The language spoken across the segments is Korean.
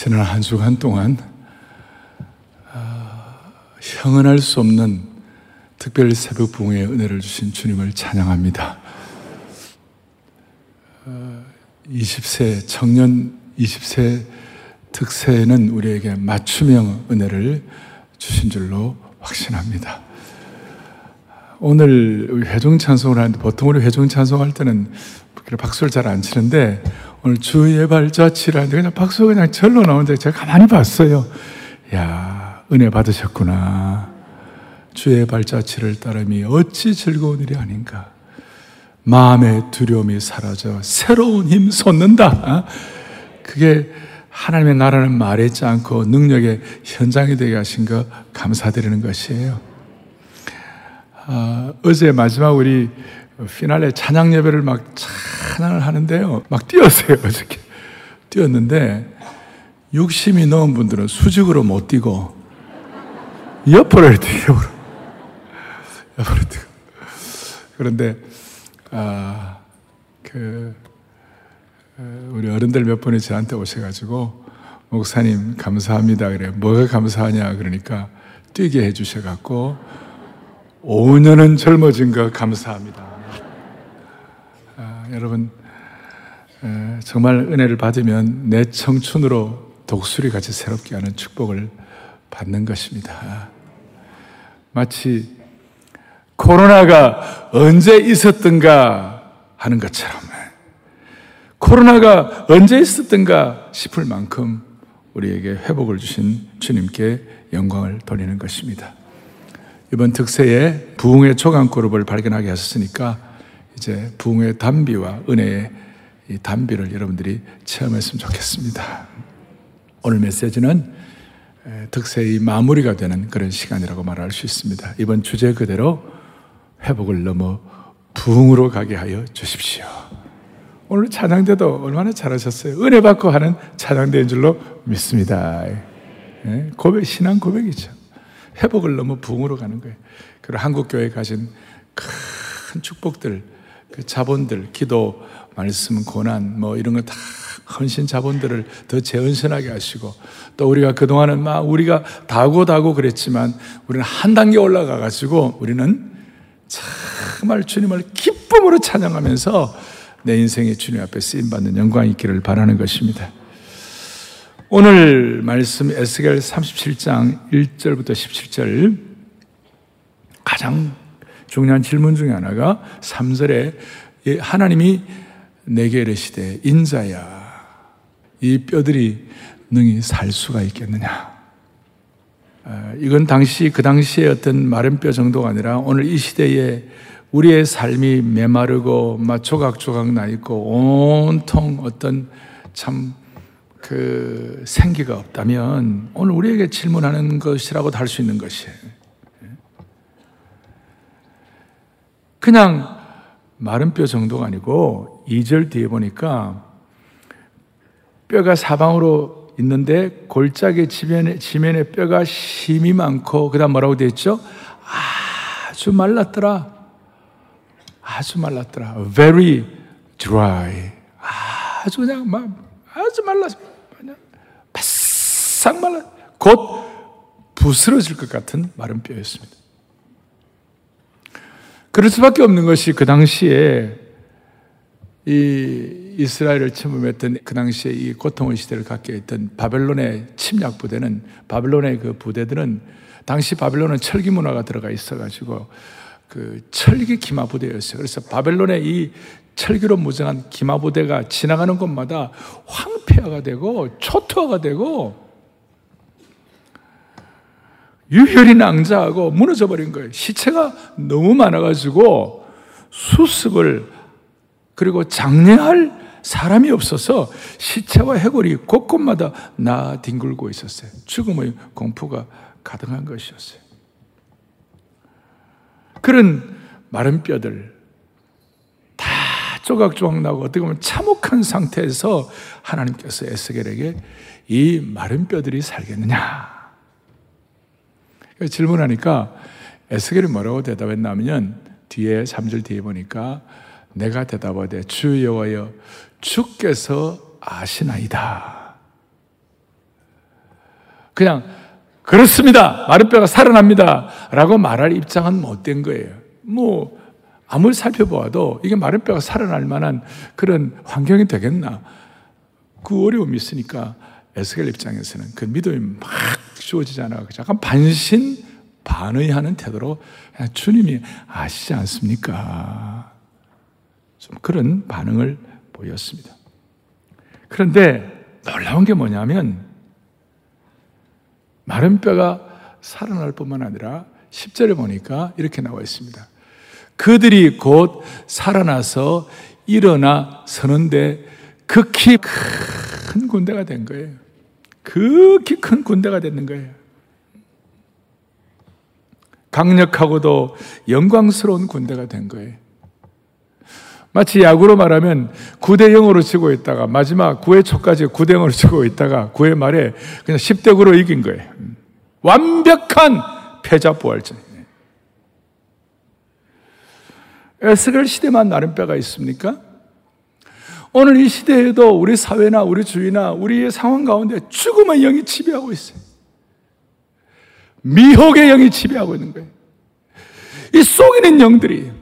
지난 한 주간 동안 아, 형언할 수 없는 특별 새벽 부흥의 은혜를 주신 주님을 찬양합니다. 20세 청년 20세 특세는 우리에게 맞춤형 은혜를 주신 줄로 확신합니다. 오늘 회중 찬송을 하는데 보통 우리 회중 찬송할 때는 박수를 잘 안 치는데 오늘 주의 발자취를 하는데 그냥 박수가 그냥 절로 나오는데 제가 가만히 봤어요. 야 은혜 받으셨구나. 주의 발자취를 따름이 어찌 즐거운 일이 아닌가. 마음의 두려움이 사라져 새로운 힘 솟는다. 어? 그게 하나님의 나라는 말했지 않고 능력의 현장이 되게 하신 거 감사드리는 것이에요. 아, 어제 마지막 우리 피날레 찬양 예배를 막 찬양을 하는데요. 막 뛰었어요, 어저께. 뛰었는데, 욕심이 넣은 분들은 수직으로 못 뛰고, 옆으로 뛰고, 옆으로 뛰고. 그런데, 아, 그, 어, 우리 어른들 몇 분이 저한테 오셔가지고, 목사님, 감사합니다. 그래. 뭐가 감사하냐? 그러니까, 뛰게 해주셔갖고, 5년은 젊어진 거 감사합니다. 아, 여러분, 에, 정말 은혜를 받으면 내 청춘으로 독수리 같이 새롭게 하는 축복을 받는 것입니다. 마치 코로나가 언제 있었던가 하는 것처럼 코로나가 언제 있었던가 싶을 만큼 우리에게 회복을 주신 주님께 영광을 돌리는 것입니다. 이번 특세에 부흥의 초강 그룹을 발견하게 하셨으니까 이제 부흥의 단비와 은혜의 이 단비를 여러분들이 체험했으면 좋겠습니다. 오늘 메시지는 특세의 마무리가 되는 그런 시간이라고 말할 수 있습니다. 이번 주제 그대로 회복을 넘어 부흥으로 가게 하여 주십시오. 오늘 찬양대도 얼마나 잘하셨어요. 은혜 받고 하는 찬양대인 줄로 믿습니다. 고백, 신앙 고백이죠. 회복을 넘어 부흥으로 가는 거예요. 그리고 한국교회 가진 큰 축복들, 그 자본들, 기도, 말씀, 고난, 뭐 이런 거 다 헌신 자본들을 더 재헌신하게 하시고 또 우리가 그동안은 막 우리가 다고 다고 그랬지만 우리는 한 단계 올라가 가지고 우리는 정말 주님을 기쁨으로 찬양하면서 내 인생의 주님 앞에 쓰임 받는 영광이 있기를 바라는 것입니다. 오늘 말씀 에스겔 37장 1절부터 17절 가장 중요한 질문 중에 하나가 3절에 하나님이 내게 이르시되 인자야 이 뼈들이 능히 살 수가 있겠느냐 아, 이건 당시 그 당시의 어떤 마른 뼈 정도가 아니라 오늘 이 시대에 우리의 삶이 메마르고 막 조각조각 나 있고 온통 어떤 참 그 생기가 없다면 오늘 우리에게 질문하는 것이라고도 할 수 있는 것이에요. 그냥 마른 뼈 정도가 아니고 2절 뒤에 보니까 뼈가 사방으로 있는데 골짜기 지면에, 지면에 뼈가 심이 많고 그 다음 뭐라고 되어 있죠? 아주 말랐더라. 아주 말랐더라. Very dry. 아주 그냥 막 아주 말랐어. 바싹 말라 곧 부스러질 것 같은 마른 뼈였습니다. 그럴 수밖에 없는 것이 그 당시에 이 이스라엘을 침범했던 그 당시에 이 고통의 시대를 갖게 했던 바벨론의 침략 부대는 바벨론의 그 부대들은 당시 바벨론은 철기 문화가 들어가 있어가지고 그 철기 기마 부대였어요. 그래서 바벨론의 이 철기로 무장한 기마 부대가 지나가는 곳마다 황폐화가 되고 초토화가 되고 유혈이 낭자하고 무너져 버린 거예요. 시체가 너무 많아가지고 수습을 그리고 장례할 사람이 없어서 시체와 해골이 곳곳마다 나 뒹굴고 있었어요. 죽음의 공포가 가득한 것이었어요. 그런 마른 뼈들 다 조각조각 나고 어떻게 보면 참혹한 상태에서 하나님께서 에스겔에게 이 마른 뼈들이 살겠느냐 질문하니까 에스겔이 뭐라고 대답했냐면 뒤에 3절 뒤에 보니까 내가 대답하되 주 여호와여 주께서 아시나이다. 그냥 그렇습니다. 마른 뼈가 살아납니다. 라고 말할 입장은 못 된 거예요. 뭐, 아무리 살펴보아도 이게 마른 뼈가 살아날 만한 그런 환경이 되겠나. 그 어려움이 있으니까 에스겔 입장에서는 그 믿음이 막 주어지잖아. 약간 반신 반의하는 태도로 주님이 아시지 않습니까? 좀 그런 반응을 보였습니다. 그런데 놀라운 게 뭐냐면 마른 뼈가 살아날 뿐만 아니라 10절에 보니까 이렇게 나와 있습니다. 그들이 곧 살아나서 일어나 서는데 극히 큰 군대가 된 거예요. 극히 큰 군대가 되는 거예요. 강력하고도 영광스러운 군대가 된 거예요. 마치 야구로 말하면 9대 0으로 치고 있다가 마지막 9회 초까지 9대 0으로 치고 있다가 9회 말에 그냥 10대 9로 이긴 거예요. 완벽한 패자 부활전. 에스겔 시대만 나름 뼈가 있습니까? 오늘 이 시대에도 우리 사회나 우리 주위나 우리의 상황 가운데 죽음의 영이 지배하고 있어요. 미혹의 영이 지배하고 있는 거예요. 이 속이는 영들이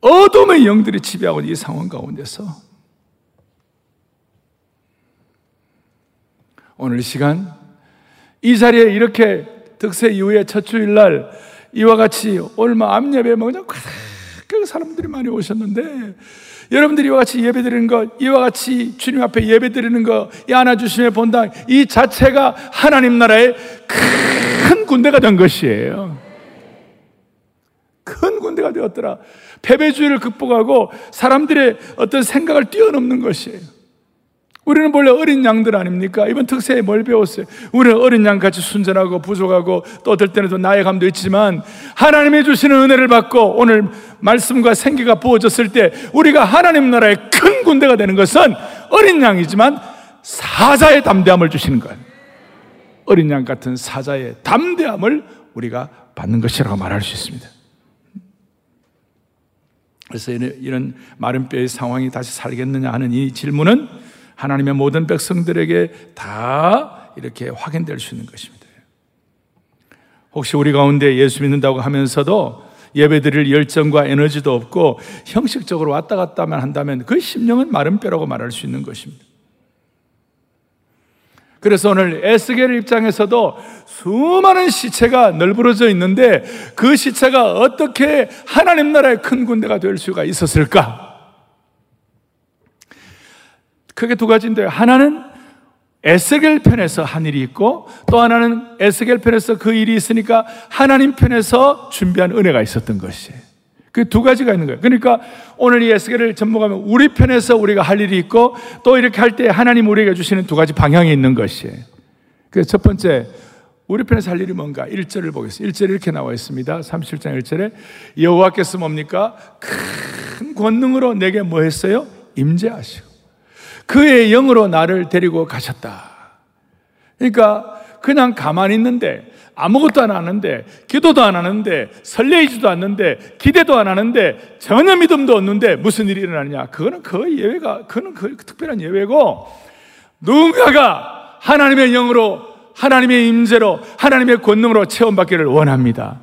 어둠의 영들이 지배하고 있는 이 상황 가운데서 오늘 시간 이 자리에 이렇게 득세 이후에 첫 주일날 이와 같이 얼마 앞예배 뭐 그냥 그 사람들이 많이 오셨는데 여러분들이 이와 같이 예배 드리는 것, 이와 같이 주님 앞에 예배 드리는 것, 이 안아주심의 본당, 이 자체가 하나님 나라의 큰 군대가 된 것이에요. 큰 군대가 되었더라. 패배주의를 극복하고 사람들의 어떤 생각을 뛰어넘는 것이에요. 우리는 원래 어린 양들 아닙니까? 이번 특세에 뭘 배웠어요? 우리는 어린 양 같이 순전하고 부족하고 또 어떨 때는 또 나의 감도 있지만 하나님이 주시는 은혜를 받고 오늘 말씀과 생기가 부어졌을 때 우리가 하나님 나라의 큰 군대가 되는 것은 어린 양이지만 사자의 담대함을 주시는 거예요. 어린 양 같은 사자의 담대함을 우리가 받는 것이라고 말할 수 있습니다. 그래서 이런 마른 뼈의 상황이 다시 살겠느냐 하는 이 질문은 하나님의 모든 백성들에게 다 이렇게 확인될 수 있는 것입니다. 혹시 우리 가운데 예수 믿는다고 하면서도 예배 드릴 열정과 에너지도 없고 형식적으로 왔다 갔다만 한다면 그 심령은 마른 뼈라고 말할 수 있는 것입니다. 그래서 오늘 에스겔 입장에서도 수많은 시체가 널브러져 있는데 그 시체가 어떻게 하나님 나라의 큰 군대가 될 수가 있었을까? 크게 두 가지인데 하나는 에스겔 편에서 한 일이 있고 또 하나는 에스겔 편에서 그 일이 있으니까 하나님 편에서 준비한 은혜가 있었던 것이에요. 그 두 가지가 있는 거예요. 그러니까 오늘 이 에스겔을 접목하면 우리 편에서 우리가 할 일이 있고 또 이렇게 할 때 하나님 우리에게 주시는 두 가지 방향이 있는 것이에요. 그첫 번째 우리 편에서 할 일이 뭔가 1절을 보겠습니다. 1절에 이렇게 나와 있습니다. 37장 1절에 여호와께서 뭡니까? 큰 권능으로 내게 뭐 했어요? 임재하시고 그의 영으로 나를 데리고 가셨다. 그러니까 그냥 가만히 있는데 아무것도 안 하는데 기도도 안 하는데 설레이지도 않는데 기대도 안 하는데 전혀 믿음도 없는데 무슨 일이 일어나느냐? 그거는 거의 예외가 그거는 거의 특별한 예외고 누군가가 하나님의 영으로 하나님의 임재로 하나님의 권능으로 체험받기를 원합니다.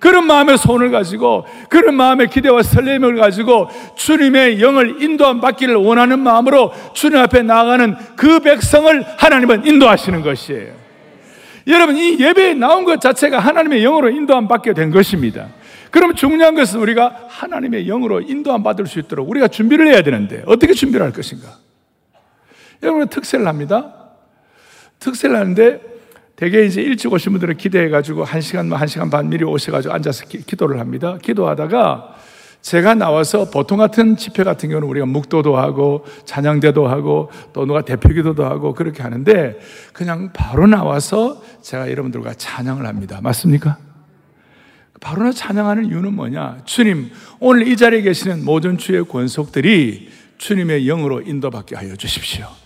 그런 마음의 소원을 가지고 그런 마음의 기대와 설렘을 가지고 주님의 영을 인도함 받기를 원하는 마음으로 주님 앞에 나아가는 그 백성을 하나님은 인도하시는 것이에요. 여러분 이 예배에 나온 것 자체가 하나님의 영으로 인도함 받게 된 것입니다. 그럼 중요한 것은 우리가 하나님의 영으로 인도함 받을 수 있도록 우리가 준비를 해야 되는데 어떻게 준비를 할 것인가? 여러분 특세를 합니다. 특세를 하는데 대개 이제 일찍 오신 분들은 기대해가지고 한 시간, 뭐한 시간 반 미리 오셔가지고 앉아서 기, 도를 합니다. 기도하다가 제가 나와서 보통 같은 집회 같은 경우는 우리가 묵도도 하고 찬양대도 하고 또 누가 대표기도도 하고 그렇게 하는데 그냥 바로 나와서 제가 여러분들과 찬양을 합니다. 맞습니까? 바로 나 찬양하는 이유는 뭐냐? 주님, 오늘 이 자리에 계시는 모든 주의 권속들이 주님의 영으로 인도받게 하여 주십시오.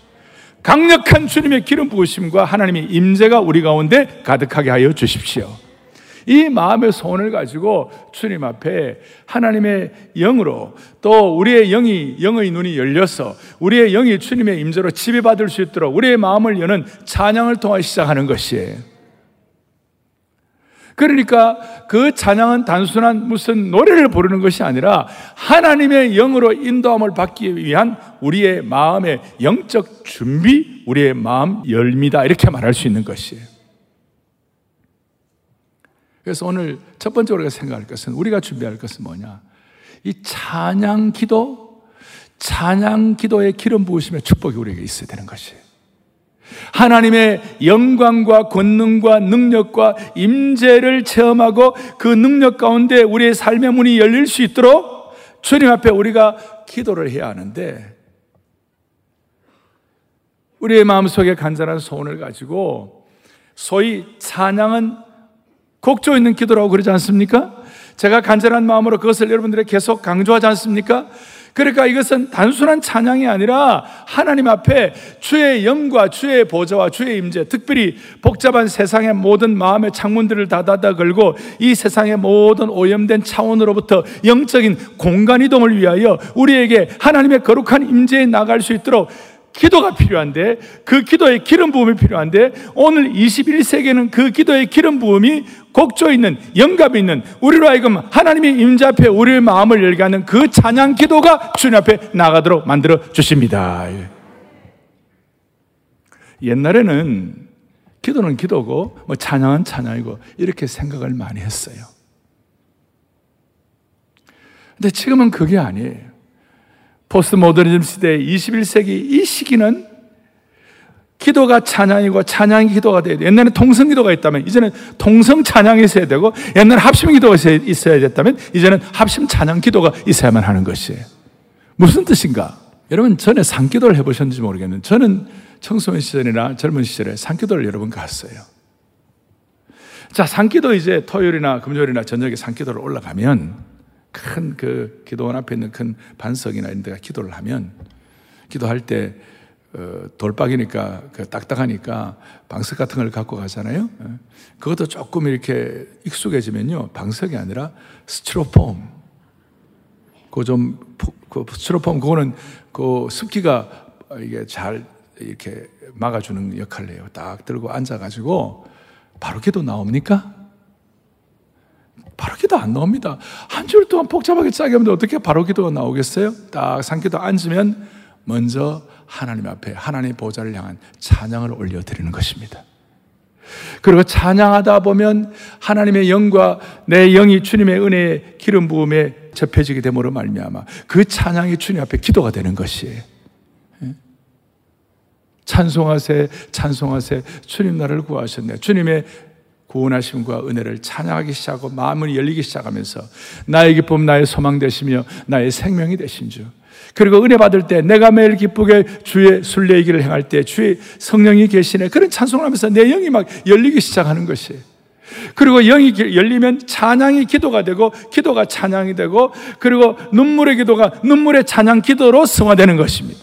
강력한 주님의 기름 부으심과 하나님의 임재가 우리 가운데 가득하게 하여 주십시오. 이 마음의 소원을 가지고 주님 앞에 하나님의 영으로 또 우리의 영이 영의 눈이 열려서 우리의 영이 주님의 임재로 지배받을 수 있도록 우리의 마음을 여는 찬양을 통해 시작하는 것이에요. 그러니까 그 찬양은 단순한 무슨 노래를 부르는 것이 아니라 하나님의 영으로 인도함을 받기 위한 우리의 마음의 영적 준비, 우리의 마음 열미다. 이렇게 말할 수 있는 것이에요. 그래서 오늘 첫 번째로 우리가 생각할 것은 우리가 준비할 것은 뭐냐? 이 찬양 기도, 찬양 기도의 기름 부으심의 축복이 우리에게 있어야 되는 것이에요. 하나님의 영광과 권능과 능력과 임재를 체험하고 그 능력 가운데 우리의 삶의 문이 열릴 수 있도록 주님 앞에 우리가 기도를 해야 하는데 우리의 마음속에 간절한 소원을 가지고 소위 찬양은 곡조 있는 기도라고 그러지 않습니까? 제가 간절한 마음으로 그것을 여러분들에 계속 강조하지 않습니까? 그러니까 이것은 단순한 찬양이 아니라 하나님 앞에 주의 영과 주의 보좌와 주의 임재, 특별히 복잡한 세상의 모든 마음의 창문들을 닫아다 걸고 이 세상의 모든 오염된 차원으로부터 영적인 공간 이동을 위하여 우리에게 하나님의 거룩한 임재에 나갈 수 있도록 기도가 필요한데 그 기도의 기름 부음이 필요한데 오늘 21세기에는 그 기도의 기름 부음이 곡조 있는 영감 있는 우리로 하여금 하나님의 임자 앞에 우리의 마음을 열게 하는 그 찬양 기도가 주님 앞에 나가도록 만들어 주십니다. 옛날에는 기도는 기도고 뭐 찬양은 찬양이고 이렇게 생각을 많이 했어요. 근데 지금은 그게 아니에요. 포스트 모더니즘 시대 21세기 이 시기는 기도가 찬양이고 찬양이 기도가 돼야 돼. 옛날에 통성 기도가 있다면 이제는 통성 찬양이 있어야 되고 옛날에 합심 기도가 있어야 됐다면 이제는 합심 찬양 기도가 있어야만 하는 것이에요. 무슨 뜻인가? 여러분 전에 산기도를 해보셨는지 모르겠는데 저는 청소년 시절이나 젊은 시절에 산기도를 여러 번 갔어요. 자, 산기도 이제 토요일이나 금요일이나 저녁에 산기도를 올라가면 큰 그 기도원 앞에 있는 큰 반석이나 이런 데가 기도를 하면 기도할 때 어, 돌박이니까 그 딱딱하니까 방석 같은 걸 갖고 가잖아요. 예. 그것도 조금 이렇게 익숙해지면요 방석이 아니라 스티로폼. 그좀 그 스티로폼 그거는 그 습기가 이게 잘 이렇게 막아주는 역할을 해요. 딱 들고 앉아가지고 바로 기도 나옵니까? 바로 기도 안 나옵니다. 한줄 동안 복잡하게 짜게 하면 어떻게 바로 기도가 나오겠어요? 딱 상기도 앉으면 먼저 하나님 앞에 하나님 보좌를 향한 찬양을 올려드리는 것입니다. 그리고 찬양하다 보면 하나님의 영과 내 영이 주님의 은혜의 기름 부음에 접해지게 됨으로 말미암아 그 찬양이 주님 앞에 기도가 되는 것이에요. 예? 찬송하세, 찬송하세, 주님 나를 구하셨네. 주님의 구원하심과 은혜를 찬양하기 시작하고 마음을 열리기 시작하면서 나의 기쁨, 나의 소망 되시며 나의 생명이 되신 주. 그리고 은혜 받을 때 내가 매일 기쁘게 주의 순례의 길을 행할 때 주의 성령이 계시네. 그런 찬송을 하면서 내 영이 막 열리기 시작하는 것이에요. 그리고 영이 열리면 찬양이 기도가 되고 기도가 찬양이 되고 그리고 눈물의 기도가 눈물의 찬양 기도로 승화되는 것입니다.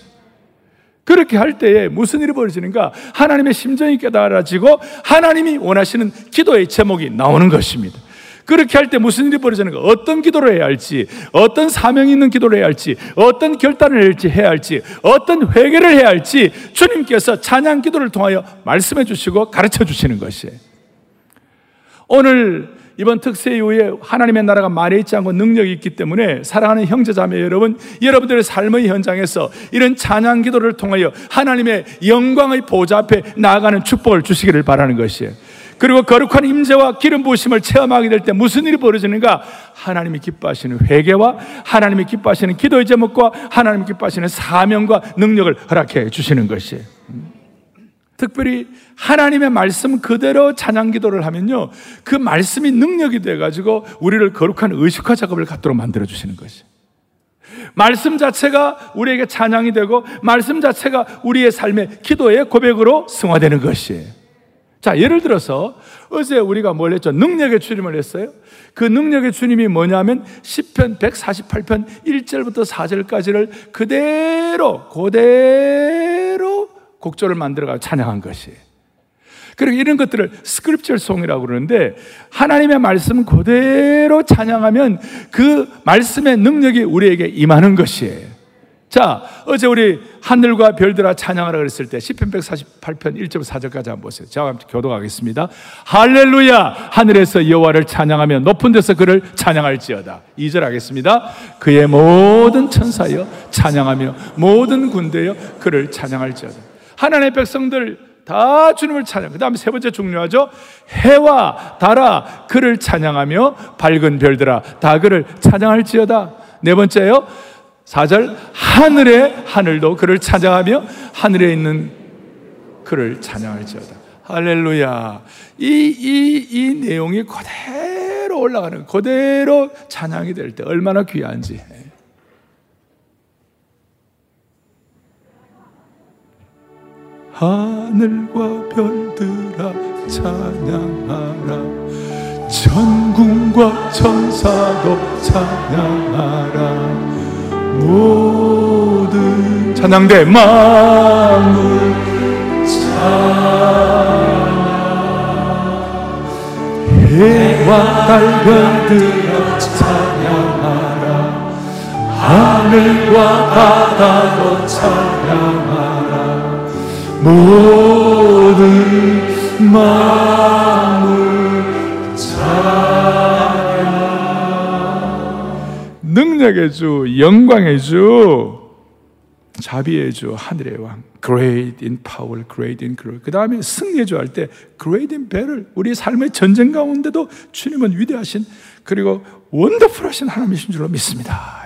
그렇게 할 때에 무슨 일이 벌어지는가? 하나님의 심정이 깨달아지고 하나님이 원하시는 기도의 제목이 나오는 것입니다. 그렇게 할 때 무슨 일이 벌어지는가? 어떤 기도를 해야 할지, 어떤 사명이 있는 기도를 해야 할지, 어떤 결단을 해야 할지, 어떤 회개를 해야 할지 주님께서 찬양 기도를 통하여 말씀해 주시고 가르쳐 주시는 것이에요. 오늘 이번 특세 이후에 하나님의 나라가 말에 있지 않고 능력이 있기 때문에 사랑하는 형제자매 여러분, 여러분들의 삶의 현장에서 이런 찬양 기도를 통하여 하나님의 영광의 보좌 앞에 나아가는 축복을 주시기를 바라는 것이에요. 그리고 거룩한 임재와 기름 부으심을 체험하게 될 때 무슨 일이 벌어지는가? 하나님이 기뻐하시는 회개와 하나님이 기뻐하시는 기도의 제목과 하나님이 기뻐하시는 사명과 능력을 허락해 주시는 것이에요. 특별히 하나님의 말씀 그대로 찬양 기도를 하면요. 그 말씀이 능력이 돼가지고 우리를 거룩한 의식화 작업을 갖도록 만들어주시는 것이. 말씀 자체가 우리에게 찬양이 되고 말씀 자체가 우리의 삶의 기도의 고백으로 승화되는 것이에요. 자, 예를 들어서 어제 우리가 뭘 했죠? 능력의 주님을 했어요. 그 능력의 주님이 뭐냐면 10편 148편 1절부터 4절까지를 그대로 그대로 곡조를 만들어가 찬양한 것이. 그리고 이런 것들을 스크립처 송이라고 그러는데 하나님의 말씀 그대로 찬양하면 그 말씀의 능력이 우리에게 임하는 것이에요. 자, 어제 우리 하늘과 별들아 찬양하라 그랬을 때 10편 148편 1절 4절까지 한번 보세요. 제가 함께 교도하겠습니다. 할렐루야! 하늘에서 여호와를 찬양하며 높은 데서 그를 찬양할지어다. 2절 하겠습니다. 그의 모든 천사여 찬양하며 모든 군대여 그를 찬양할지어다. 하나님의 백성들 다 주님을 찬양. 그 다음에 세 번째 중요하죠. 해와 달아 그를 찬양하며 밝은 별들아 다 그를 찬양할지어다. 네 번째요. 4절 하늘의 하늘도 그를 찬양하며 하늘에 있는 그를 찬양할지어다. 할렐루야. 이, 이, 이 내용이 그대로 올라가는, 그대로 찬양이 될 때 얼마나 귀한지. 하늘과 별들아 찬양하라. 전궁과 천사도 찬양하라. 모든 찬양대 마음을 찬양 해와 달 별들아 찬양하라 하늘과 바다도 찬양하라 모든 마음을 찬양 능력의 주, 영광의 주, 자비의 주, 하늘의 왕, great in power, great in glory. 그 다음에 승리의 주 할 때 great in battle. 우리 삶의 전쟁 가운데도 주님은 위대하신 그리고 원더풀하신 하나님이신 줄로 믿습니다.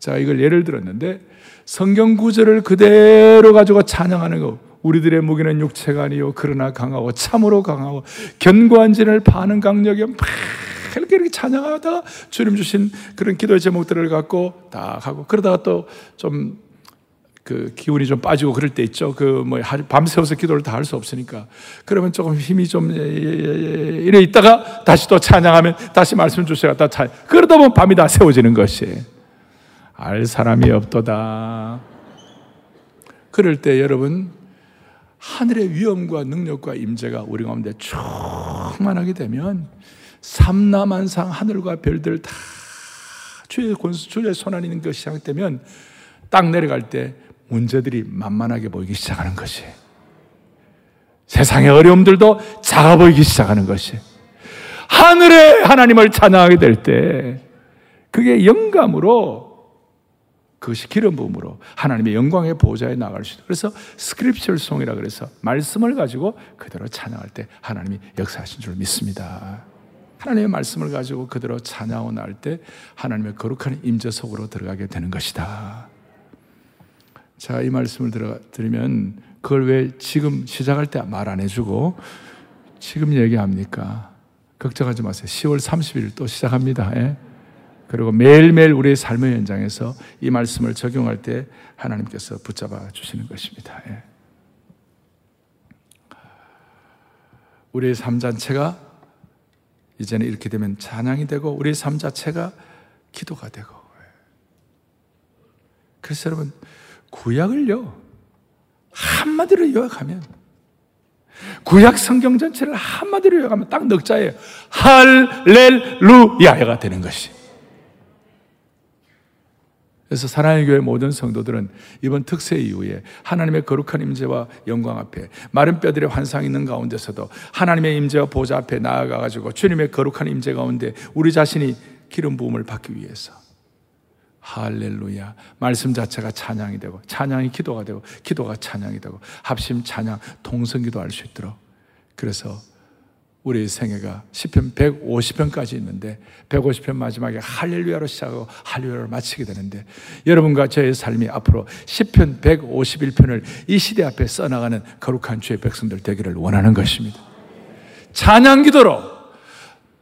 자, 이걸 예를 들었는데 성경 구절을 그대로 가지고 찬양하는 거. 우리들의 무기는 육체가 아니요 그러나 강하고 참으로 강하고 견고한 진을 파는 강력이 막 이렇게 이렇게 찬양하다가 주님 주신 그런 기도의 제목들을 갖고 다 하고 그러다가 또좀 그 기운이 좀 빠지고 그럴 때 있죠. 그 뭐 밤새워서 기도를 다 할 수 없으니까 그러면 조금 힘이 좀 이래 있다가 다시 또 찬양하면 다시 말씀 주셔야 다 찬. 그러다 보면 밤이 다 세워지는 것이 알 사람이 없도다. 그럴 때 여러분 하늘의 위엄과 능력과 임재가 우리 가운데 충만하게 되면 삼라만상 하늘과 별들 다 주의 권수, 주의 손안에 있는 것이 시작되면 땅 내려갈 때 문제들이 만만하게 보이기 시작하는 것이 세상의 어려움들도 작아 보이기 시작하는 것이 하늘의 하나님을 찬양하게 될 때 그게 영감으로 그것이 기름 부음으로 하나님의 영광의 보좌에 나갈 수 있다. 그래서 스크립처 송이라 그래서 말씀을 가지고 그대로 찬양할 때 하나님이 역사하신 줄 믿습니다. 하나님의 말씀을 가지고 그대로 찬양하고 나올 때 하나님의 거룩한 임재 속으로 들어가게 되는 것이다. 자, 이 말씀을 들어, 들으면 그걸 왜 지금 시작할 때 말 안 해주고 지금 얘기합니까? 걱정하지 마세요. 10월 30일 또 시작합니다. 예? 그리고 매일매일 우리의 삶의 현장에서 이 말씀을 적용할 때 하나님께서 붙잡아 주시는 것입니다. 예. 우리의 삶 자체가 이제는 이렇게 되면 찬양이 되고 우리의 삶 자체가 기도가 되고 그래서 여러분 구약을요 한마디로 요약하면 구약 성경 전체를 한마디로 요약하면 딱 넉자예요 할렐루야가 되는 것이 그래서 사랑의 교회 모든 성도들은 이번 특세 이후에 하나님의 거룩한 임재와 영광 앞에 마른 뼈들의 환상 있는 가운데서도 하나님의 임재와 보좌 앞에 나아가 가지고 주님의 거룩한 임재 가운데 우리 자신이 기름 부음을 받기 위해서. 할렐루야. 말씀 자체가 찬양이 되고 찬양이 기도가 되고 기도가 찬양이 되고 합심 찬양 동성 기도 할 수 있도록. 그래서 우리 생애가 10편 150편까지 있는데 150편 마지막에 할렐루야로 시작하고 할렐루야로 마치게 되는데 여러분과 저의 삶이 앞으로 10편 151편을 이 시대 앞에 써나가는 거룩한 주의 백성들 되기를 원하는 것입니다. 찬양 기도로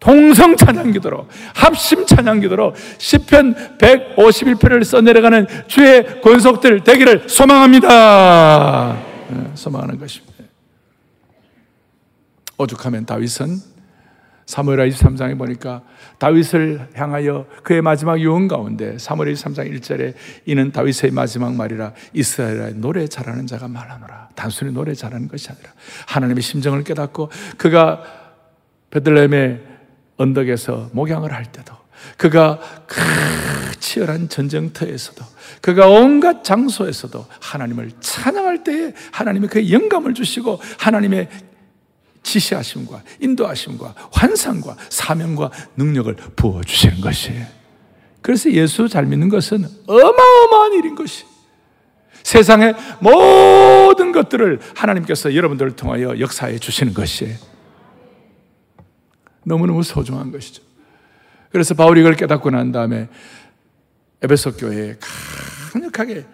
동성 찬양 기도로 합심 찬양 기도로 10편 151편을 써내려가는 주의 권속들 되기를 소망합니다. 네, 소망하는 것입니다. 오죽하면 다윗은 사무엘하 23장에 보니까 다윗을 향하여 그의 마지막 유언 가운데 사무엘 23장 1절에 이는 다윗의 마지막 말이라 이스라엘의 노래 잘하는 자가 말하노라. 단순히 노래 잘하는 것이 아니라 하나님의 심정을 깨닫고 그가 베들레헴의 언덕에서 목양을 할 때도 그가 그 치열한 전쟁터에서도 그가 온갖 장소에서도 하나님을 찬양할 때에 하나님의 그 영감을 주시고 하나님의 지시하심과 인도하심과 환상과 사명과 능력을 부어주시는 것이에요. 그래서 예수 잘 믿는 것은 어마어마한 일인 것이 세상의 모든 것들을 하나님께서 여러분들을 통하여 역사해 주시는 것이에요. 너무너무 소중한 것이죠. 그래서 바울이 이걸 깨닫고 난 다음에 에베소 교회에 강력하게 어,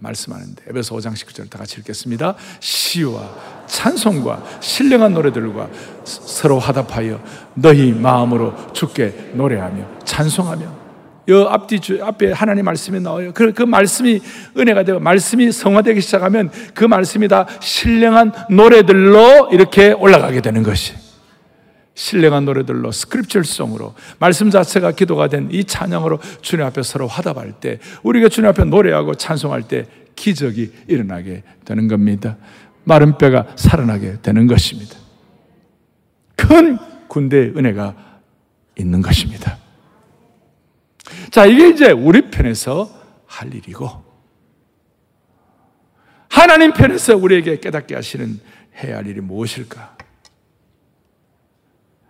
말씀하는데 에베소 5장 19절 다 같이 읽겠습니다. 시와 찬송과 신령한 노래들과 서로 화답하여 너희 마음으로 주께 노래하며 찬송하며 여 앞뒤 주, 앞에 하나님 말씀이 나와요. 그, 그 말씀이 은혜가 되고 말씀이 성화되기 시작하면 그 말씀이 다 신령한 노래들로 이렇게 올라가게 되는 것이. 신령한 노래들로 스크립처송으로 말씀 자체가 기도가 된 이 찬양으로 주님 앞에 서로 화답할 때 우리가 주님 앞에 노래하고 찬송할 때 기적이 일어나게 되는 겁니다. 마른 뼈가 살아나게 되는 것입니다. 큰 군대의 은혜가 있는 것입니다. 자, 이게 이제 우리 편에서 할 일이고 하나님 편에서 우리에게 깨닫게 하시는 해야 할 일이 무엇일까?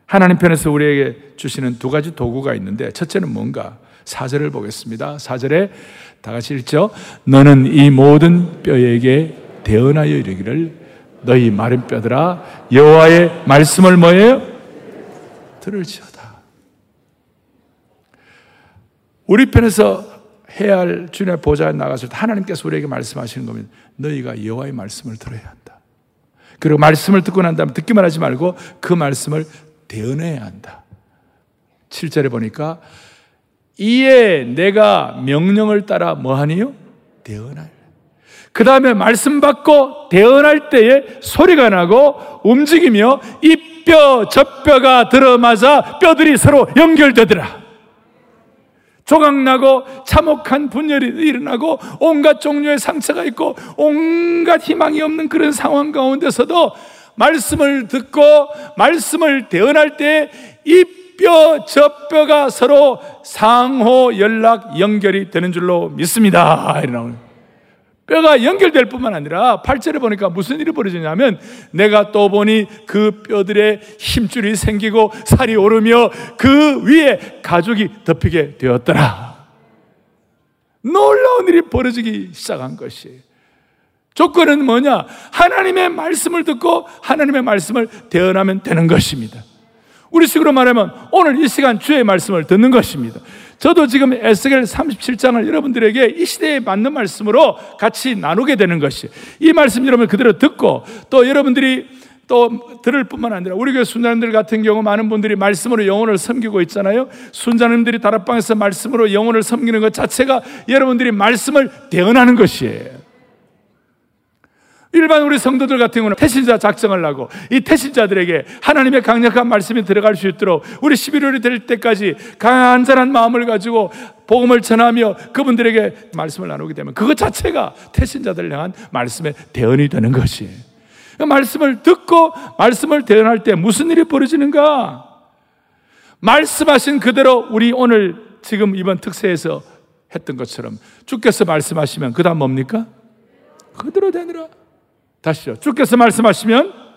하나님 편에서 우리에게 주시는 두 가지 도구가 있는데 첫째는 뭔가? 사절을 보겠습니다. 사절에 다 같이 읽죠. 너는 이 모든 뼈에게 대언하여 이르기를 너희 마른 뼈들아 여호와의 말씀을 뭐예요? 들을지어다. 우리 편에서 해야 할 주님의 보좌에 나가서 하나님께서 우리에게 말씀하시는 겁니다. 너희가 여호와의 말씀을 들어야 한다. 그리고 말씀을 듣고 난 다음에 듣기만 하지 말고 그 말씀을 대언해야 한다. 7절에 보니까 이에 내가 명령을 따라 뭐하니요? 대언할. 그 다음에 말씀 받고 대언할 때에 소리가 나고 움직이며 이 뼈, 저 뼈가 들어맞아 뼈들이 서로 연결되더라. 조각나고 참혹한 분열이 일어나고 온갖 종류의 상처가 있고 온갖 희망이 없는 그런 상황 가운데서도 말씀을 듣고 말씀을 대언할 때 이 뼈, 저 뼈가 서로 상호 연락 연결이 되는 줄로 믿습니다. 뼈가 연결될 뿐만 아니라 8절에 보니까 무슨 일이 벌어지냐면 내가 또 보니 그 뼈들의 힘줄이 생기고 살이 오르며 그 위에 가죽이 덮이게 되었더라. 놀라운 일이 벌어지기 시작한 것이에요. 조건은 뭐냐? 하나님의 말씀을 듣고 하나님의 말씀을 대언하면 되는 것입니다. 우리 식으로 말하면 오늘 이 시간 주의 말씀을 듣는 것입니다. 저도 지금 에스겔 37장을 여러분들에게 이 시대에 맞는 말씀으로 같이 나누게 되는 것이 이 말씀 여러분 그대로 듣고 또 여러분들이 또 들을 뿐만 아니라 우리 교회 순자님들 같은 경우 많은 분들이 말씀으로 영혼을 섬기고 있잖아요. 순자님들이 다락방에서 말씀으로 영혼을 섬기는 것 자체가 여러분들이 말씀을 대언하는 것이에요. 일반 우리 성도들 같은 경우는 태신자 작정을 하고 이 태신자들에게 하나님의 강력한 말씀이 들어갈 수 있도록 우리 11월이 될 때까지 간절한 마음을 가지고 복음을 전하며 그분들에게 말씀을 나누게 되면 그것 자체가 태신자들 향한 말씀의 대언이 되는 것이에요. 그 말씀을 듣고 말씀을 대언할 때 무슨 일이 벌어지는가? 말씀하신 그대로 우리 오늘 지금 이번 특세에서 했던 것처럼 주께서 말씀하시면 그 다음 뭡니까? 그대로 되느라. 다시요. 주께서 말씀하시면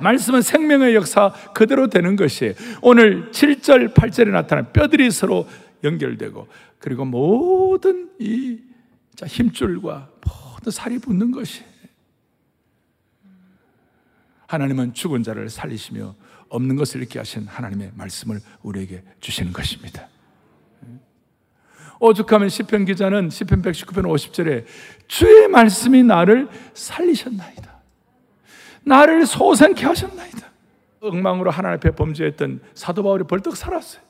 말씀은 생명의 역사 그대로 되는 것이에요. 오늘 7절, 8절에 나타난 뼈들이 서로 연결되고 그리고 모든 이 힘줄과 모든 살이 붙는 것이 하나님은 죽은 자를 살리시며 없는 것을 잃게 하신 하나님의 말씀을 우리에게 주시는 것입니다. 오죽하면 시편 기자는 시편 119편 50절에 주의 말씀이 나를 살리셨나이다. 나를 소생케 하셨나이다. 엉망으로 하나님 앞에 범죄했던 사도 바울이 벌떡 살았어요.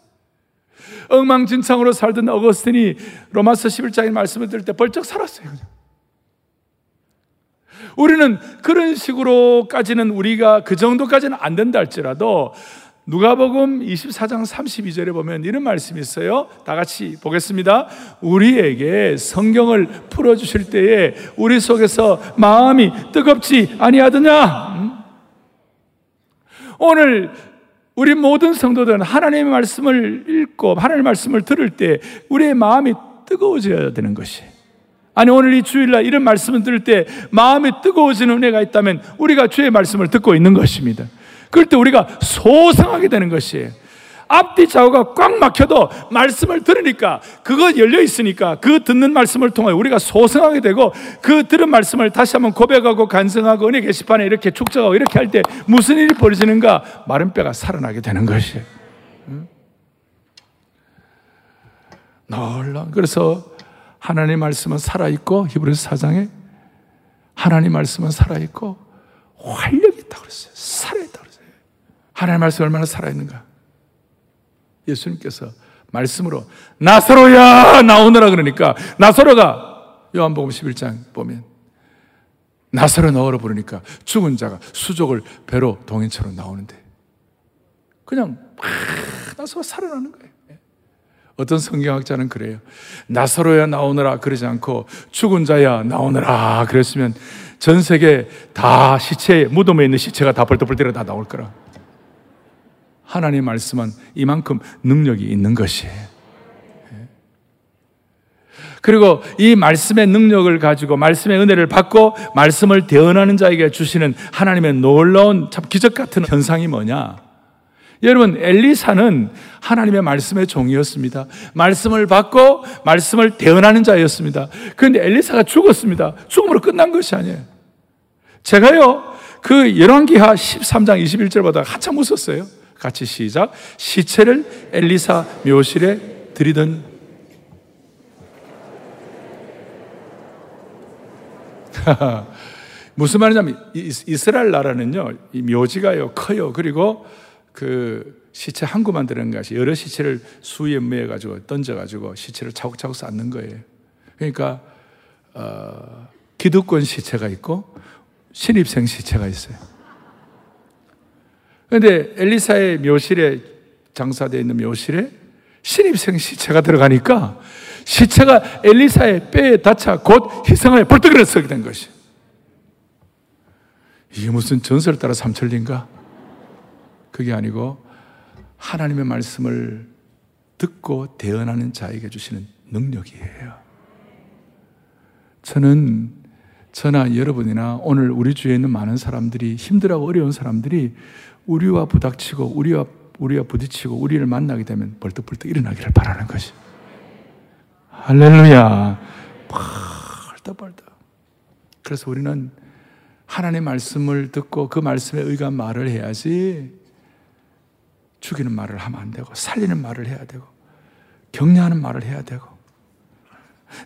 엉망진창으로 살던 어거스틴이 로마서 11장의 말씀을 들을 때 벌쩍 살았어요. 그냥. 우리는 그런 식으로까지는 우리가 그 정도까지는 안 된다 할지라도 누가복음 24장 32절에 보면 이런 말씀이 있어요. 다 같이 보겠습니다. 우리에게 성경을 풀어 주실 때에 우리 속에서 마음이 뜨겁지 아니하더냐? 음? 오늘 우리 모든 성도들은 하나님의 말씀을 읽고 하나님의 말씀을 들을 때 우리의 마음이 뜨거워져야 되는 것이. 아니 오늘 이 주일날 이런 말씀을 들을 때 마음이 뜨거워지는 은혜가 있다면 우리가 주의 말씀을 듣고 있는 것입니다. 그럴 때 우리가 소상하게 되는 것이에요. 앞뒤 좌우가 꽉 막혀도 말씀을 들으니까 그거 열려 있으니까 그 듣는 말씀을 통해 우리가 소성하게 되고 그 들은 말씀을 다시 한번 고백하고 간성하고 은혜 게시판에 이렇게 축적하고 이렇게 할 때 무슨 일이 벌어지는가 마른 뼈가 살아나게 되는 것이에요. 놀라. 그래서 하나님 말씀은 살아 있고 히브리서 4장에 하나님 말씀은 살아 있고 활력이 있다고 그랬어요. 살아 있다고 그랬어요. 하나님 말씀 얼마나 살아있는가. 예수님께서 말씀으로 나사로야 나오너라 그러니까 나사로가 요한복음 11장 보면 나사로 나오라 부르니까 죽은 자가 수족을 배로 동인처럼 나오는데 그냥 막 나사로 살아나는 거예요. 어떤 성경학자는 그래요. 나사로야 나오너라 그러지 않고 죽은 자야 나오너라 그랬으면 전 세계 다 시체 무덤에 있는 시체가 다 벌떡벌떡 다 나올 거라. 하나님 말씀은 이만큼 능력이 있는 것이에요. 그리고 이 말씀의 능력을 가지고 말씀의 은혜를 받고 말씀을 대언하는 자에게 주시는 하나님의 놀라운 참 기적 같은 현상이 뭐냐? 여러분, 엘리사는 하나님의 말씀의 종이었습니다. 말씀을 받고 말씀을 대언하는 자였습니다. 그런데 엘리사가 죽었습니다. 죽음으로 끝난 것이 아니에요. 제가요, 그 열왕기하 13장 21절 보다 한참 웃었어요. 같이 시작. 시체를 엘리사 묘실에 들이던 무슨 말이냐면 이스라엘 나라는요 이 묘지가요 커요 그리고 그 시체 한 구만 들은 것이 여러 시체를 수위에 매어 가지고 던져 가지고 시체를 차곡차곡 쌓는 거예요. 그러니까 어, 기득권 시체가 있고 신입생 시체가 있어요. 그런데 엘리사의 묘실에 장사되어 있는 묘실에 신입생 시체가 들어가니까 시체가 엘리사의 뼈에 닿자 곧 희생하여 벌떡 일어서게 된 것이. 이게 무슨 전설을 따라 삼천리인가? 그게 아니고 하나님의 말씀을 듣고 대언하는 자에게 주시는 능력이에요. 저는 저나 여러분이나 오늘 우리 주위에 있는 많은 사람들이 힘들어하고 어려운 사람들이 우리와 부닥치고 우리와 우리와 부딪히고 우리를 만나게 되면 벌떡벌떡 일어나기를 바라는 것이. 할렐루야. 벌떡벌떡. 그래서 우리는 하나님의 말씀을 듣고 그 말씀에 의한 말을 해야지 죽이는 말을 하면 안 되고 살리는 말을 해야 되고 격려하는 말을 해야 되고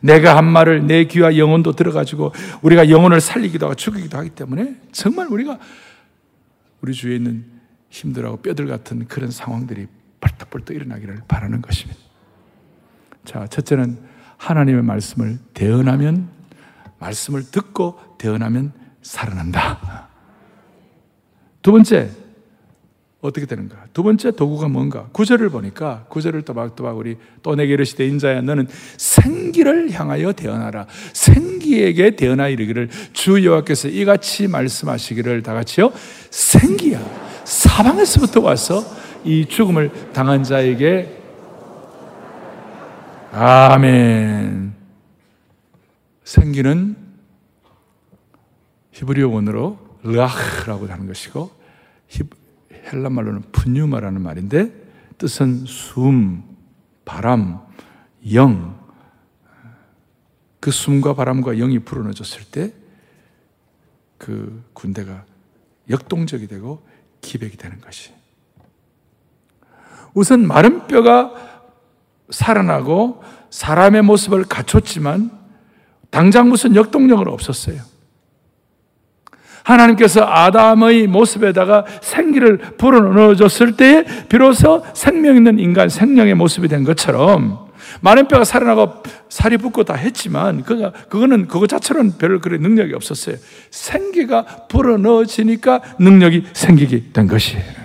내가 한 말을 내 귀와 영혼도 들어가지고 우리가 영혼을 살리기도 하고 죽이기도 하기 때문에 정말 우리가 우리 주위에 있는 힘들하고 뼈들 같은 그런 상황들이 벌떡벌떡 일어나기를 바라는 것입니다. 자, 첫째는 하나님의 말씀을 대언하면 말씀을 듣고 대언하면 살아난다. 두 번째 어떻게 되는가? 두 번째 도구가 뭔가? 구절을 보니까 구절을 또박또박 우리 또 내게 이르시되 인자야 너는 생기를 향하여 대언하라. 생기에게 대언하 이르기를 주 여호와께서 이같이 말씀하시기를 다 같이요. 생기야. 사방에서부터 와서 이 죽음을 당한 자에게 아멘. 생기는 히브리어 원어로 르아흐라고 하는 것이고 헬라 말로는 푸뉴마라는 말인데 뜻은 숨, 바람, 영. 그 숨과 바람과 영이 불어넣어졌을 때 그 군대가 역동적이 되고 기백이 되는 것이. 우선 마른 뼈가 살아나고 사람의 모습을 갖췄지만 당장 무슨 역동력은 없었어요. 하나님께서 아담의 모습에다가 생기를 불어넣어 줬을 때에 비로소 생명 있는 인간, 생명의 모습이 된 것처럼 마른 뼈가 살아나고 살이 붙고 다 했지만 그가 그거는 그거 자체로는 별 그런 능력이 없었어요. 생기가 불어넣어지니까 능력이 생기게 된 것이에요.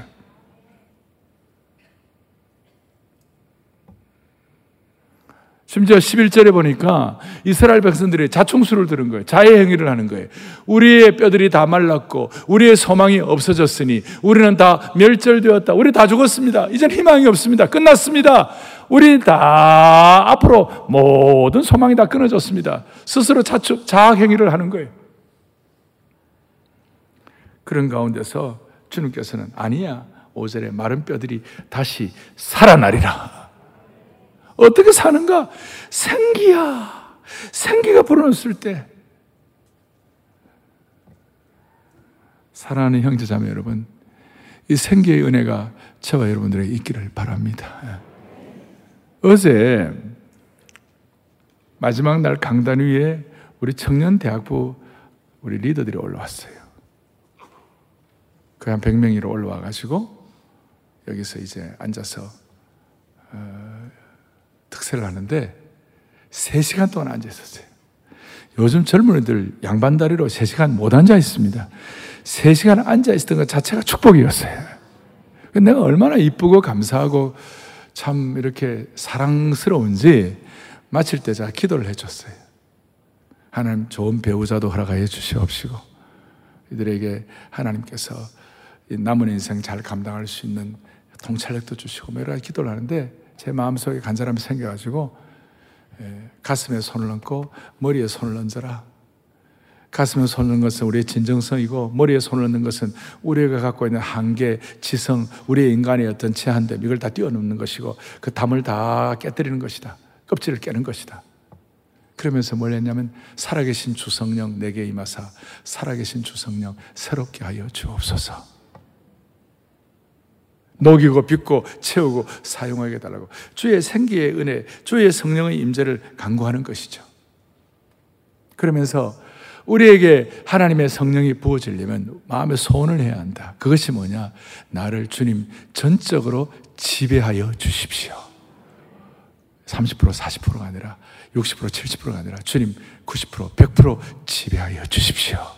심지어 11절에 보니까 이스라엘 백성들이 자충수를 들은 거예요. 자해 행위를 하는 거예요. 우리의 뼈들이 다 말랐고 우리의 소망이 없어졌으니 우리는 다 멸절되었다. 우리 다 죽었습니다. 이젠 희망이 없습니다. 끝났습니다. 우리 다 앞으로 모든 소망이 다 끊어졌습니다. 스스로 자축, 자학 행위를 하는 거예요. 그런 가운데서 주님께서는 아니야. 5절에 마른 뼈들이 다시 살아나리라. 어떻게 사는가? 생기야. 생기가 불어넣었을 때. 사랑하는 형제 자매 여러분, 이 생기의 은혜가 저와 여러분들에게 있기를 바랍니다. 어제 마지막 날 강단 위에 우리 청년 대학부 우리 리더들이 올라왔어요. 거의 한 100명이로 올라와 가지고 여기서 이제 앉아서 어, 특세를 하는데 3시간 동안 앉아 있었어요. 요즘 젊은이들 양반다리로 3시간 못 앉아 있습니다. 3시간 앉아 있었던 것 자체가 축복이었어요. 내가 얼마나 이쁘고 감사하고 참 이렇게 사랑스러운지 마칠 때 제가 기도를 해줬어요. 하나님 좋은 배우자도 허락하여 주시옵시고 이들에게 하나님께서 남은 인생 잘 감당할 수 있는 통찰력도 주시고 뭐 여러 가지 기도를 하는데 제 마음속에 간절함이 생겨가지고 예, 가슴에 손을 얹고 머리에 손을 얹어라. 가슴에 손을 얹는 것은 우리의 진정성이고 머리에 손을 얹는 것은 우리가 갖고 있는 한계, 지성, 우리의 인간의 어떤 제한됨 이걸 다 뛰어넘는 것이고 그 담을 다 깨뜨리는 것이다. 껍질을 깨는 것이다. 그러면서 뭘 했냐면 살아계신 주성령 내게 임하사 살아계신 주성령 새롭게 하여 주옵소서. 녹이고 빚고 채우고 사용하게 달라고 주의 생기의 은혜, 주의 성령의 임재를 강구하는 것이죠. 그러면서 우리에게 하나님의 성령이 부어지려면 마음에 소원을 해야 한다. 그것이 뭐냐? 나를 주님 전적으로 지배하여 주십시오. 30% 40%가 아니라 60% 70%가 아니라 주님 90% 100% 지배하여 주십시오.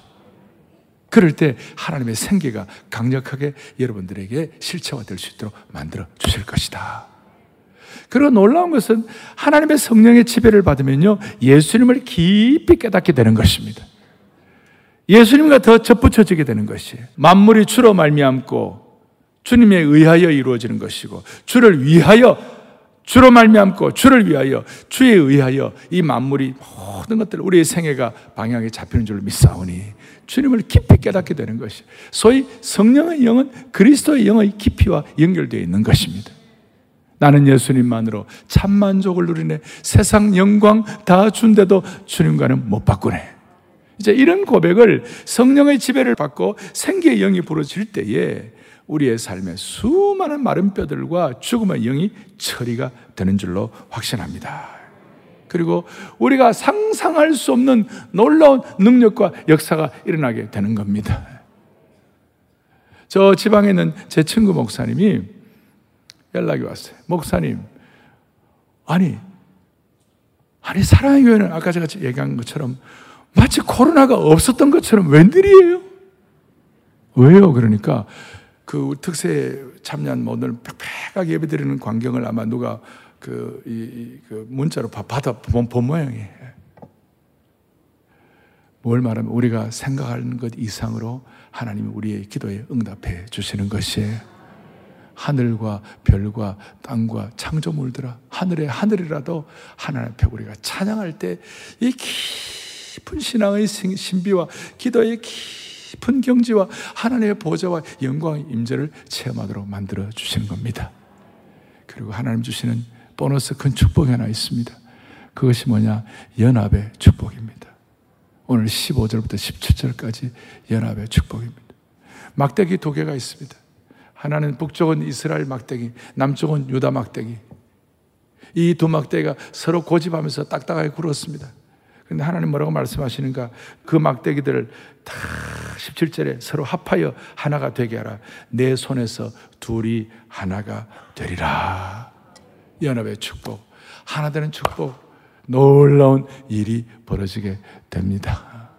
그럴 때 하나님의 생계가 강력하게 여러분들에게 실체화 될 수 있도록 만들어 주실 것이다. 그리고 놀라운 것은 하나님의 성령의 지배를 받으면요, 예수님을 깊이 깨닫게 되는 것입니다. 예수님과 더 접붙여지게 되는 것이에요. 만물이 주로 말미암고 주님에 의하여 이루어지는 것이고 주를 위하여 주로 말미암고 주를 위하여 주에 의하여 이 만물이 모든 것들 우리의 생애가 방향이 잡히는 줄 믿사오니 주님을 깊이 깨닫게 되는 것이 소위 성령의 영은 그리스도의 영의 깊이와 연결되어 있는 것입니다. 나는 예수님만으로 참 만족을 누리네. 세상 영광 다 준데도 주님과는 못 바꾸네. 이제 이런 고백을 성령의 지배를 받고 생기의 영이 부러질 때에 우리의 삶에 수많은 마른 뼈들과 죽음의 영이 처리가 되는 줄로 확신합니다. 그리고 우리가 상상할 수 없는 놀라운 능력과 역사가 일어나게 되는 겁니다. 저 지방에 있는 제 친구 목사님이 연락이 왔어요. 목사님, 아니, 아니, 사랑의 교회는 아까 제가 얘기한 것처럼 마치 코로나가 없었던 것처럼 웬일이에요? 왜요? 그러니까 그 특세 참여한 모든 빽빽하게 예배드리는 광경을 아마 누가 그, 이, 이, 그 문자로 받아 본, 본 모양이에요. 뭘 말하면 우리가 생각하는 것 이상으로 하나님이 우리의 기도에 응답해 주시는 것이에요. 하늘과 별과 땅과 창조물들아 하늘의 하늘이라도 하나님 앞에 우리가 찬양할 때 이 깊은 신앙의 신비와 기도의 깊은 경지와 하나님의 보좌와 영광의 임재를 체험하도록 만들어 주시는 겁니다. 그리고 하나님 주시는 보너스 큰 축복이 하나 있습니다. 그것이 뭐냐? 연합의 축복입니다. 오늘 15절부터 17절까지 연합의 축복입니다. 막대기 두 개가 있습니다. 하나는 북쪽은 이스라엘 막대기, 남쪽은 유다 막대기. 이 두 막대기가 서로 고집하면서 딱딱하게 굴었습니다. 근데 하나님 뭐라고 말씀하시는가? 그 막대기들을 다 17절에 서로 합하여 하나가 되게 하라. 내 손에서 둘이 하나가 되리라. 연합의 축복, 하나 되는 축복, 놀라운 일이 벌어지게 됩니다.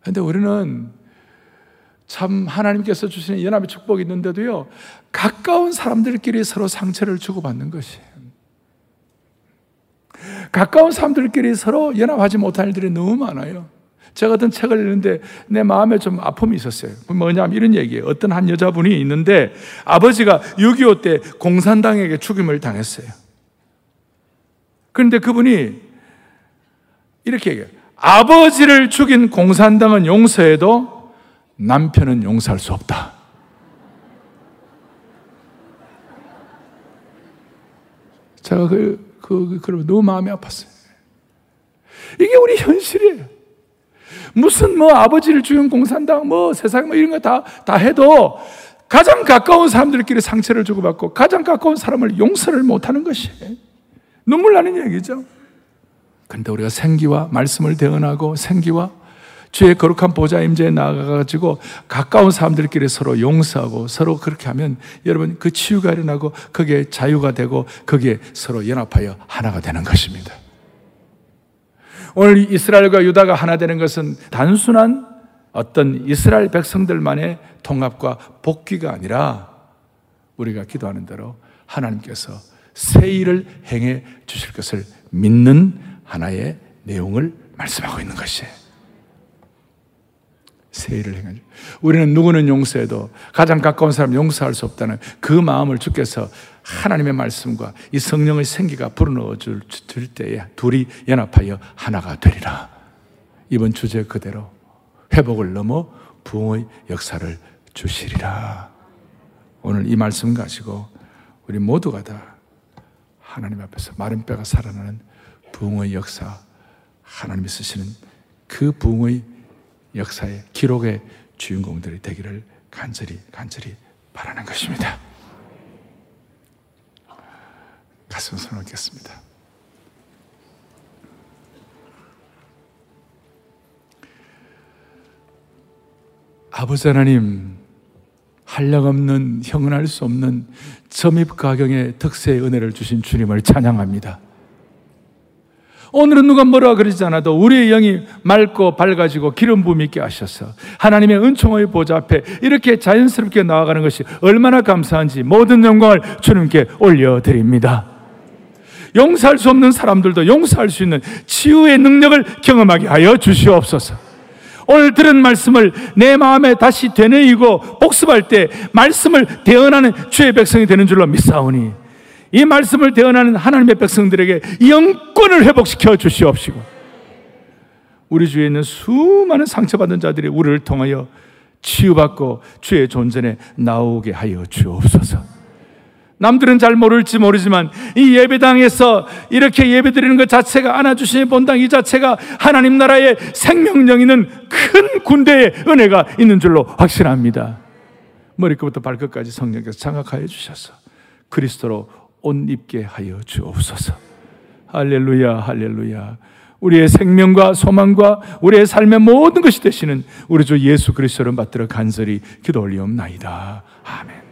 그런데 우리는 참 하나님께서 주시는 연합의 축복이 있는데도요, 가까운 사람들끼리 서로 상처를 주고받는 것이에요. 가까운 사람들끼리 서로 연합하지 못한 일들이 너무 많아요. 제가 어떤 책을 읽는데 내 마음에 좀 아픔이 있었어요. 뭐냐면 이런 얘기예요. 어떤 한 여자분이 있는데 아버지가 6.25 때 공산당에게 죽임을 당했어요. 그런데 그분이 이렇게 얘기해요. 아버지를 죽인 공산당은 용서해도 남편은 용서할 수 없다. 제가 그, 그, 그, 너무 마음이 아팠어요. 이게 우리 현실이에요. 무슨 뭐 아버지를 죽인 공산당 뭐 세상 뭐 이런 거 다, 다 해도 가장 가까운 사람들끼리 상처를 주고받고 가장 가까운 사람을 용서를 못하는 것이 눈물 나는 얘기죠. 근데 우리가 생기와 말씀을 대언하고 생기와 주의 거룩한 보좌 임재에 나가가지고 가까운 사람들끼리 서로 용서하고 서로 그렇게 하면 여러분 그 치유가 일어나고 그게 자유가 되고 그게 서로 연합하여 하나가 되는 것입니다. 오늘 이스라엘과 유다가 하나 되는 것은 단순한 어떤 이스라엘 백성들만의 통합과 복귀가 아니라 우리가 기도하는 대로 하나님께서 새 일을 행해 주실 것을 믿는 하나의 내용을 말씀하고 있는 것이에요. 세일을 행하죠. 우리는 누구는 용서해도 가장 가까운 사람 용서할 수 없다는 그 마음을 주께서 하나님의 말씀과 이 성령의 생기가 불어넣어 줄, 줄 때에 둘이 연합하여 하나가 되리라. 이번 주제 그대로 회복을 넘어 부흥의 역사를 주시리라. 오늘 이 말씀 가지고 우리 모두가 다 하나님 앞에서 마른 뼈가 살아나는 부흥의 역사, 하나님이 쓰시는 그 부흥의 역사의 기록의 주인공들이 되기를 간절히 간절히 바라는 것입니다. 가슴 손을 겠습니다 아버지 하나님, 한량없는 형언할 수 없는 점입가경의 특세의 은혜를 주신 주님을 찬양합니다. 오늘은 누가 뭐라 그러지 않아도 우리의 영이 맑고 밝아지고 기름 부음 있게 하셔서 하나님의 은총의 보좌 앞에 이렇게 자연스럽게 나아가는 것이 얼마나 감사한지 모든 영광을 주님께 올려드립니다. 용서할 수 없는 사람들도 용서할 수 있는 치유의 능력을 경험하게 하여 주시옵소서. 오늘 들은 말씀을 내 마음에 다시 되뇌이고 복습할 때 말씀을 대언하는 주의 백성이 되는 줄로 믿사오니 이 말씀을 대언하는 하나님의 백성들에게 영권을 회복시켜 주시옵시고 우리 주위에 있는 수많은 상처받은 자들이 우리를 통하여 치유받고 주의 존전에 나오게 하여 주옵소서. 남들은 잘 모를지 모르지만 이 예배당에서 이렇게 예배 드리는 것 자체가 안아주시는 본당 이 자체가 하나님 나라의 생명력 있는 큰 군대의 은혜가 있는 줄로 확신합니다. 머리끝부터 발끝까지 성령께서 장악하여 주셔서 그리스도로 옷 입게 하여 주옵소서. 할렐루야, 할렐루야. 우리의 생명과 소망과 우리의 삶의 모든 것이 되시는 우리 주 예수 그리스도를 받들어 간절히 기도 올리옵나이다. 아멘.